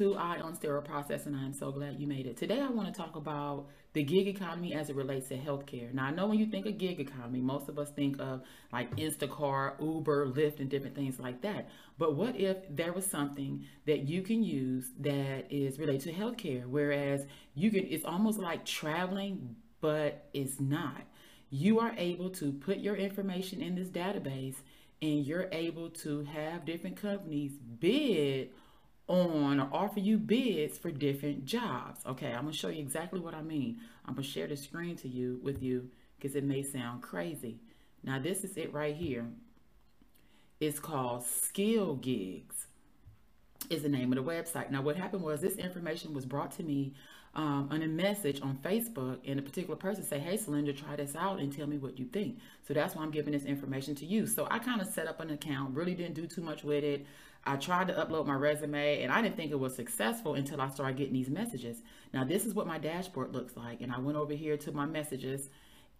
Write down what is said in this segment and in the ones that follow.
to Eye on Sterile Process, and I'm so glad you made it. Today, I want to talk about the gig economy as it relates to healthcare. Now, I know when you think of gig economy, most of us think of like Instacart, Uber, Lyft, and different things like that. But what if there was something that you can use that is related to healthcare, whereas you can, it's almost like traveling, but it's not. You are able to put your information in this database and you're able to have different companies bid on or offer you bids for different jobs. Okay, I'm gonna show you exactly what I mean. I'm gonna share the screen to you with you because it may sound crazy. Now this is it right here. It's called SkillGigs is the name of the website. Now what happened was this information was brought to me um, on a message on Facebook and a particular person say, hey, Celinda, try this out and tell me what you think. So that's why I'm giving this information to you. So I kind of set up an account, really didn't do too much with it. I tried to upload my resume and I didn't think it was successful until I started getting these messages. Now this is what my dashboard looks like. And I went over here to my messages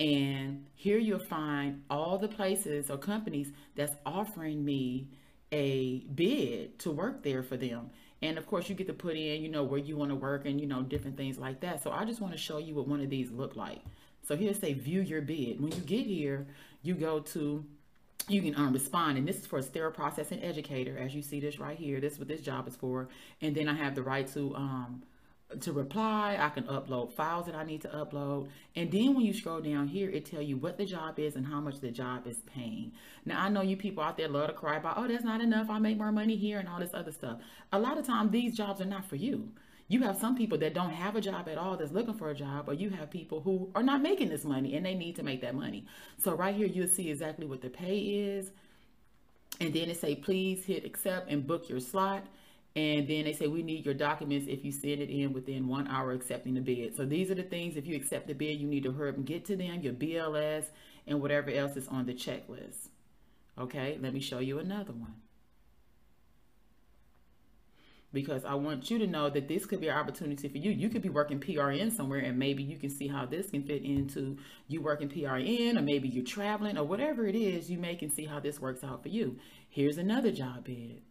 and here you'll find all the places or companies that's offering me a bid to work there for them. And of course you get to put in, you know, where you want to work and, you know, different things like that. So I just want to show you what one of these look like. So here say view your bid. When you get here, you go to you can um, respond and this is for a sterile processing educator as you see this right here this is what this job is for and then i have the right to um, to reply i can upload files that i need to upload and then when you scroll down here it tell you what the job is and how much the job is paying now i know you people out there love to cry about oh that's not enough i make more money here and all this other stuff a lot of times these jobs are not for you you have some people that don't have a job at all that's looking for a job, or you have people who are not making this money and they need to make that money. So right here, you'll see exactly what the pay is. And then it say, please hit accept and book your slot. And then they say, we need your documents if you send it in within one hour accepting the bid. So these are the things, if you accept the bid, you need to hurry up and get to them, your BLS and whatever else is on the checklist. Okay, let me show you another one because I want you to know that this could be an opportunity for you. You could be working PRN somewhere and maybe you can see how this can fit into you working PRN or maybe you're traveling or whatever it is, you may can see how this works out for you. Here's another job bid.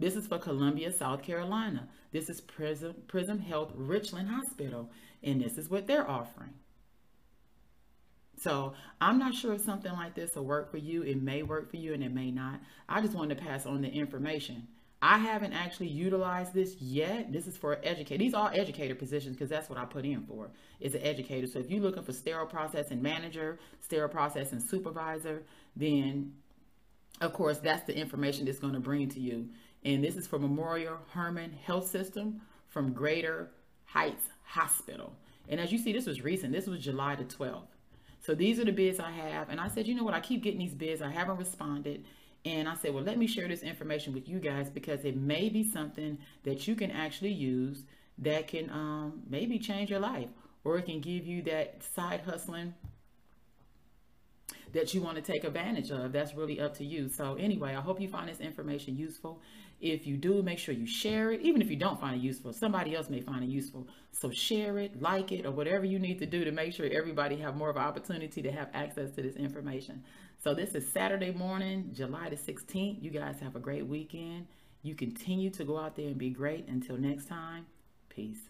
This is for Columbia, South Carolina. This is Prism, Prisma Health Richland Hospital and this is what they're offering. So I'm not sure if something like this will work for you. It may work for you and it may not. I just wanted to pass on the information. I haven't actually utilized this yet. This is for educator. These are educator positions because that's what I put in for is an educator. So if you're looking for sterile processing manager, sterile processing supervisor, then of course that's the information that's going to bring to you. And this is for Memorial Hermann Health System from Greater Heights Hospital. And as you see, this was recent. This was July the 12th. So these are the bids I have. And I said, you know what? I keep getting these bids. I haven't responded. And I said, well, let me share this information with you guys because it may be something that you can actually use that can um, maybe change your life or it can give you that side hustling that you want to take advantage of. That's really up to you. So anyway, I hope you find this information useful. If you do, make sure you share it. Even if you don't find it useful, somebody else may find it useful. So share it, like it, or whatever you need to do to make sure everybody have more of an opportunity to have access to this information. So this is Saturday morning, July the 16th. You guys have a great weekend. You continue to go out there and be great. Until next time, peace.